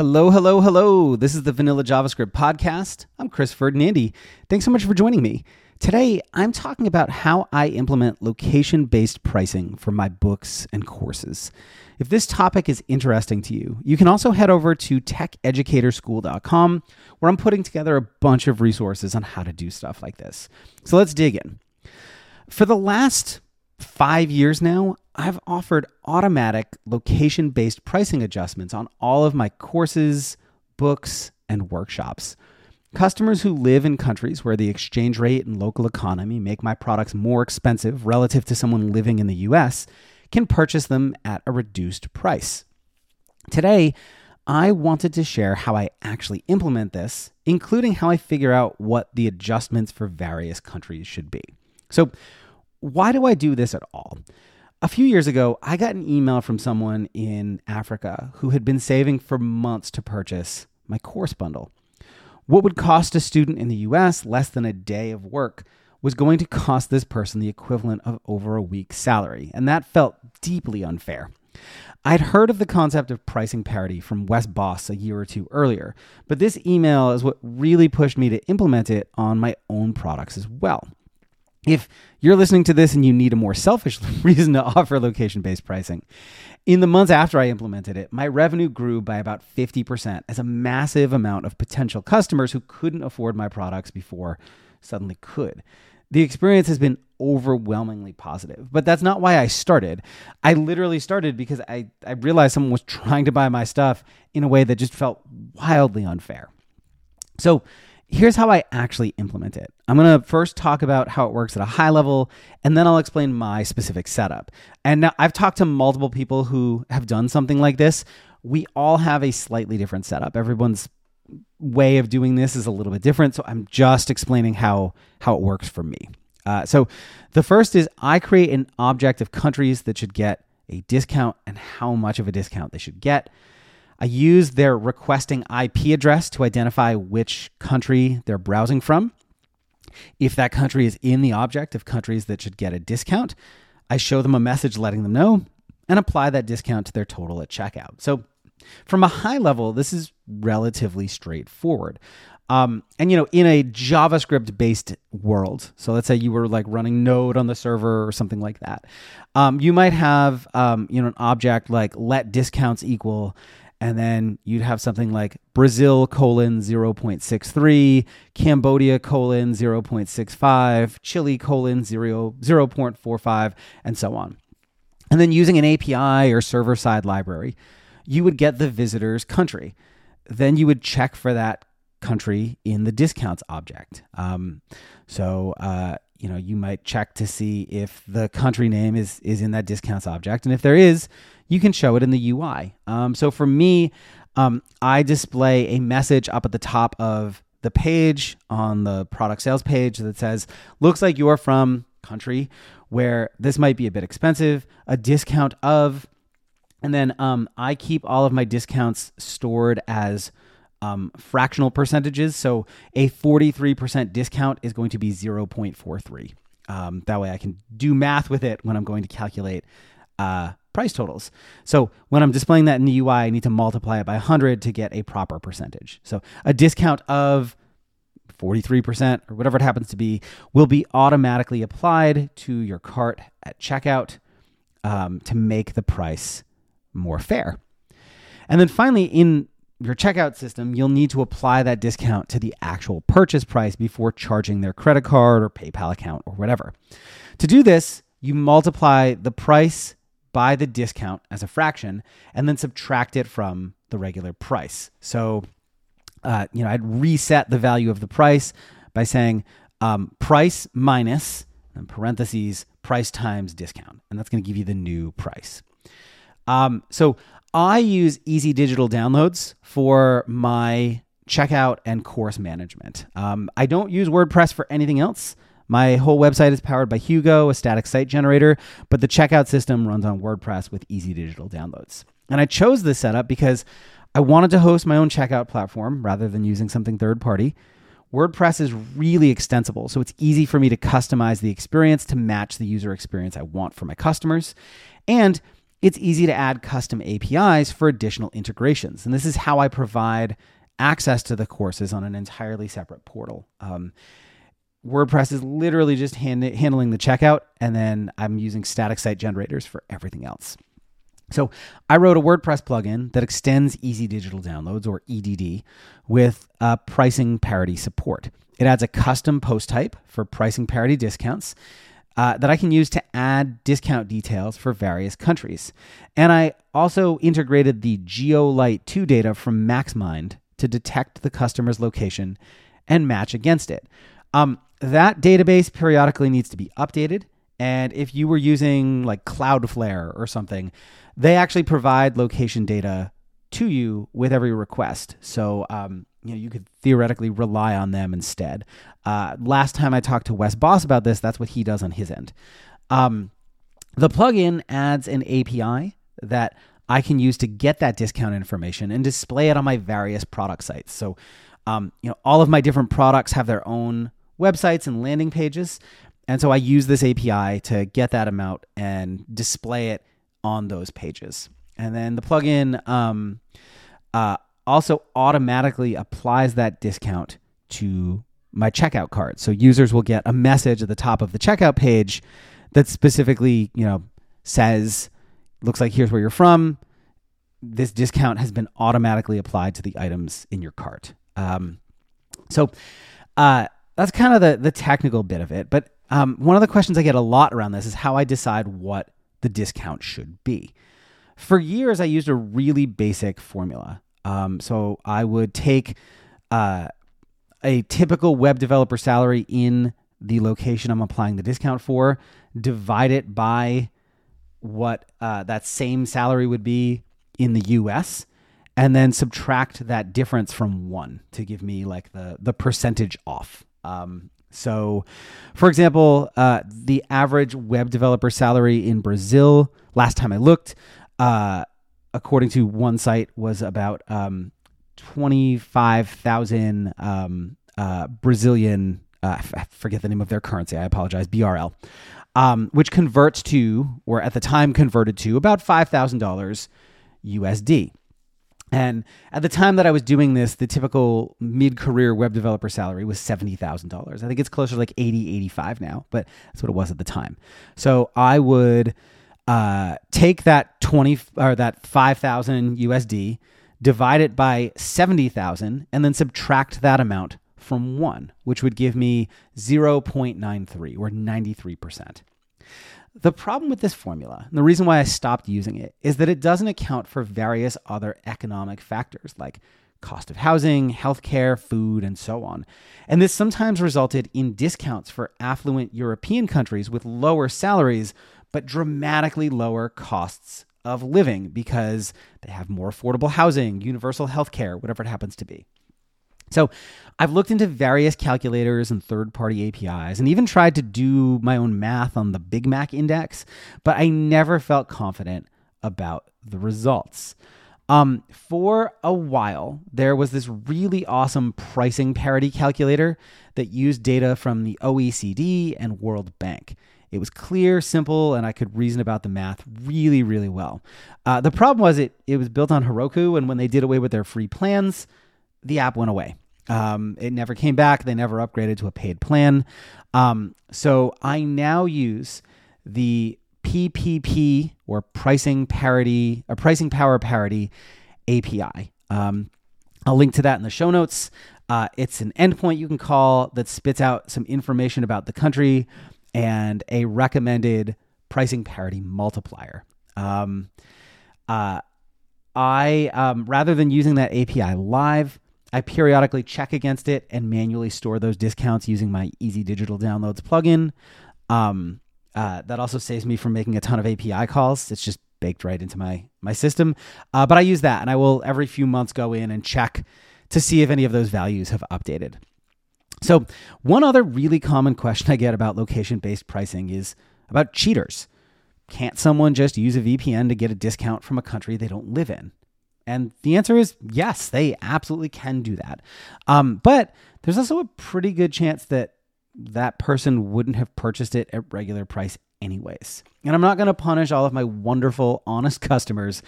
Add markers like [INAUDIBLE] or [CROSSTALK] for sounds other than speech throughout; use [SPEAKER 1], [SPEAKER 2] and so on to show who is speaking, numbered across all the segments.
[SPEAKER 1] Hello, hello, hello. This is the Vanilla JavaScript podcast. I'm Chris Ferdinandi. Thanks so much for joining me. Today, I'm talking about how I implement location based pricing for my books and courses. If this topic is interesting to you, you can also head over to techeducatorschool.com where I'm putting together a bunch of resources on how to do stuff like this. So let's dig in. For the last five years now, I've offered automatic location based pricing adjustments on all of my courses, books, and workshops. Customers who live in countries where the exchange rate and local economy make my products more expensive relative to someone living in the US can purchase them at a reduced price. Today, I wanted to share how I actually implement this, including how I figure out what the adjustments for various countries should be. So, why do I do this at all? A few years ago, I got an email from someone in Africa who had been saving for months to purchase my course bundle. What would cost a student in the US less than a day of work was going to cost this person the equivalent of over a week's salary, and that felt deeply unfair. I'd heard of the concept of pricing parity from Wes Bos a year or two earlier, but this email is what really pushed me to implement it on my own products as well. If you're listening to this and you need a more selfish [LAUGHS] reason to offer location based pricing, in the months after I implemented it, my revenue grew by about 50% as a massive amount of potential customers who couldn't afford my products before suddenly could. The experience has been overwhelmingly positive, but that's not why I started. I literally started because I, I realized someone was trying to buy my stuff in a way that just felt wildly unfair. So, here's how I actually implement it. I'm going to first talk about how it works at a high level, and then I'll explain my specific setup. And now I've talked to multiple people who have done something like this. We all have a slightly different setup. Everyone's way of doing this is a little bit different, so I'm just explaining how how it works for me. Uh, so the first is I create an object of countries that should get a discount and how much of a discount they should get. I use their requesting IP address to identify which country they're browsing from. If that country is in the object of countries that should get a discount, I show them a message letting them know and apply that discount to their total at checkout. So, from a high level, this is relatively straightforward. Um, and you know, in a JavaScript based world, so let's say you were like running Node on the server or something like that, um, you might have um, you know an object like let discounts equal and then you'd have something like Brazil colon 0.63, Cambodia colon 0.65, Chile colon 0, 0.45, and so on. And then using an API or server side library, you would get the visitor's country. Then you would check for that country in the discounts object. Um, so, uh, you know, you might check to see if the country name is is in that discounts object, and if there is, you can show it in the UI. Um, so for me, um, I display a message up at the top of the page on the product sales page that says, "Looks like you're from country where this might be a bit expensive. A discount of," and then um, I keep all of my discounts stored as um, fractional percentages. So a 43% discount is going to be 0.43. Um, that way I can do math with it when I'm going to calculate uh, price totals. So when I'm displaying that in the UI, I need to multiply it by 100 to get a proper percentage. So a discount of 43% or whatever it happens to be will be automatically applied to your cart at checkout um, to make the price more fair. And then finally, in your checkout system, you'll need to apply that discount to the actual purchase price before charging their credit card or PayPal account or whatever. To do this, you multiply the price by the discount as a fraction and then subtract it from the regular price. So, uh, you know, I'd reset the value of the price by saying um, price minus, in parentheses, price times discount. And that's going to give you the new price. Um, so I use Easy Digital Downloads for my checkout and course management. Um, I don't use WordPress for anything else. My whole website is powered by Hugo, a static site generator, but the checkout system runs on WordPress with Easy Digital Downloads. And I chose this setup because I wanted to host my own checkout platform rather than using something third party. WordPress is really extensible, so it's easy for me to customize the experience to match the user experience I want for my customers. And it's easy to add custom APIs for additional integrations. And this is how I provide access to the courses on an entirely separate portal. Um, WordPress is literally just hand- handling the checkout, and then I'm using static site generators for everything else. So I wrote a WordPress plugin that extends Easy Digital Downloads, or EDD, with uh, pricing parity support. It adds a custom post type for pricing parity discounts uh, that I can use to add discount details for various countries. And I also integrated the GeoLite 2 data from MaxMind to detect the customer's location and match against it. Um, that database periodically needs to be updated. And if you were using like Cloudflare or something, they actually provide location data to you with every request. So, um, you know, you could theoretically rely on them instead. Uh, last time I talked to Wes Bos about this, that's what he does on his end. Um, the plugin adds an API that I can use to get that discount information and display it on my various product sites. So, um, you know, all of my different products have their own websites and landing pages. And so I use this API to get that amount and display it on those pages. And then the plugin um, uh, also automatically applies that discount to my checkout cart. So users will get a message at the top of the checkout page that specifically, you know, says looks like here's where you're from. This discount has been automatically applied to the items in your cart. Um, so uh, that's kind of the the technical bit of it. But um, one of the questions I get a lot around this is how I decide what the discount should be. For years, I used a really basic formula. Um, so I would take uh, a typical web developer salary in the location I'm applying the discount for, divide it by what uh, that same salary would be in the US and then subtract that difference from one to give me like the the percentage off. Um, so, for example, uh, the average web developer salary in Brazil last time I looked, uh, according to one site, was about um, twenty five thousand um, uh, Brazilian. Uh, forget the name of their currency. I apologize. BRL um, which converts to, or at the time converted to, about $5,000 USD. And at the time that I was doing this, the typical mid career web developer salary was $70,000. I think it's closer to like 80, 85 now, but that's what it was at the time. So I would uh, take that 20 or that 5,000 USD, divide it by 70,000, and then subtract that amount from 1, which would give me 0.93 or 93%. The problem with this formula, and the reason why I stopped using it, is that it doesn't account for various other economic factors like cost of housing, healthcare, food, and so on. And this sometimes resulted in discounts for affluent European countries with lower salaries, but dramatically lower costs of living because they have more affordable housing, universal healthcare, whatever it happens to be. So I've looked into various calculators and third party APIs and even tried to do my own math on the Big Mac index, but I never felt confident about the results. Um, for a while, there was this really awesome pricing parity calculator that used data from the OECD and World Bank. It was clear, simple, and I could reason about the math really, really well. Uh, the problem was it it was built on Heroku, and when they did away with their free plans, the app went away. Um, it never came back. They never upgraded to a paid plan. Um, so I now use the PPP or pricing parity or pricing power parity API. Um, I'll link to that in the show notes. Uh, it's an endpoint you can call that spits out some information about the country and a recommended pricing parity multiplier. Um, uh, I um, rather than using that API live, I periodically check against it and manually store those discounts using my Easy Digital Downloads plugin. Um, uh, that also saves me from making a ton of API calls. It's just baked right into my my system. Uh, but I use that, and I will every few months go in and check to see if any of those values have updated. So, one other really common question I get about location based pricing is about cheaters. Can't someone just use a VPN to get a discount from a country they don't live in? And the answer is yes, they absolutely can do that. Um, but there's also a pretty good chance that that person wouldn't have purchased it at regular price anyways. And I'm not going to punish all of my wonderful, honest [LAUGHS] customers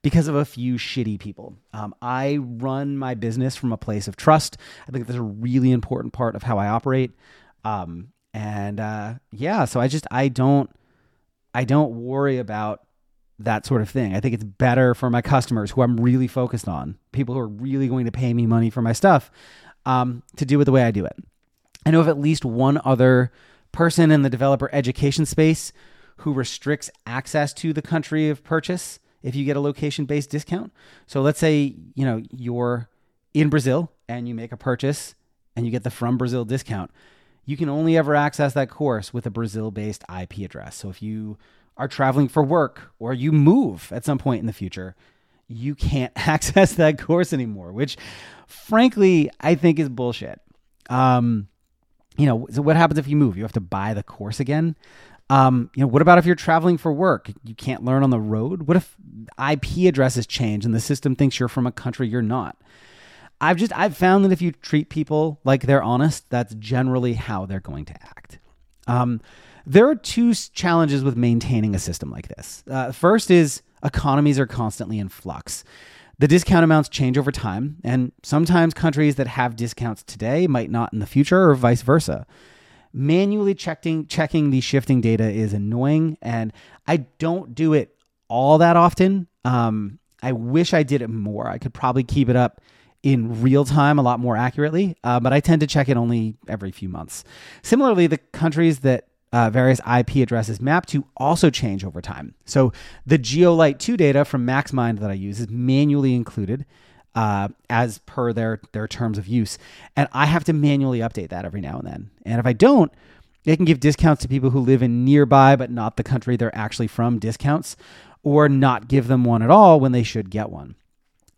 [SPEAKER 1] because of a few shitty people. Um, I run my business from a place of trust. I think that's a really important part of how I operate. Um, and uh, yeah, so I just I don't I don't worry about that sort of thing. I think it's better for my customers who I'm really focused on, people who are really going to pay me money for my stuff, um, to do it the way I do it. I know of at least one other person in the developer education space who restricts access to the country of purchase if you get a location based discount. So let's say, you know, you're in Brazil and you make a purchase and you get the from Brazil discount. You can only ever access that course with a Brazil based IP address. So if you are traveling for work or you move at some point in the future, you can't [LAUGHS] access that course anymore, which frankly, I think is bullshit. Um, you know, so what happens if you move? You have to buy the course again. Um, you know, what about if you're traveling for work? You can't learn on the road. What if IP addresses change and the system thinks you're from a country you're not? I've just I've found that if you treat people like they're honest, that's generally how they're going to act. Um, there are two challenges with maintaining a system like this. Uh, first is economies are constantly in flux. The discount amounts change over time, and sometimes countries that have discounts today might not in the future, or vice versa. Manually checking checking the shifting data is annoying, and I don't do it all that often. Um, I wish I did it more. I could probably keep it up in real time a lot more accurately, uh, but I tend to check it only every few months. Similarly, the countries that uh, various IP addresses map to also change over time. So the Geolite 2 data from MaxMind that I use is manually included uh, as per their, their terms of use. And I have to manually update that every now and then. And if I don't, they can give discounts to people who live in nearby but not the country they're actually from discounts, or not give them one at all when they should get one.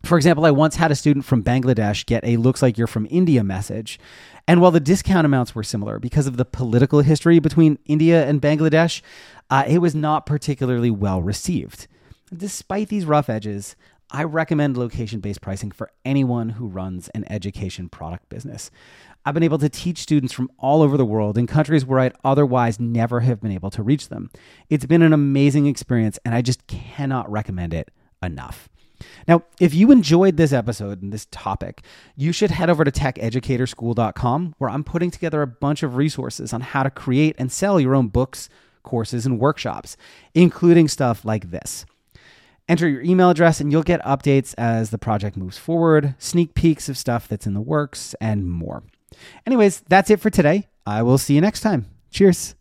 [SPEAKER 1] For example, I once had a student from Bangladesh get a looks like you're from India message. And while the discount amounts were similar because of the political history between India and Bangladesh, uh, it was not particularly well received. Despite these rough edges, I recommend location based pricing for anyone who runs an education product business. I've been able to teach students from all over the world in countries where I'd otherwise never have been able to reach them. It's been an amazing experience, and I just cannot recommend it enough. Now, if you enjoyed this episode and this topic, you should head over to techeducatorschool.com where I'm putting together a bunch of resources on how to create and sell your own books, courses, and workshops, including stuff like this. Enter your email address and you'll get updates as the project moves forward, sneak peeks of stuff that's in the works, and more. Anyways, that's it for today. I will see you next time. Cheers.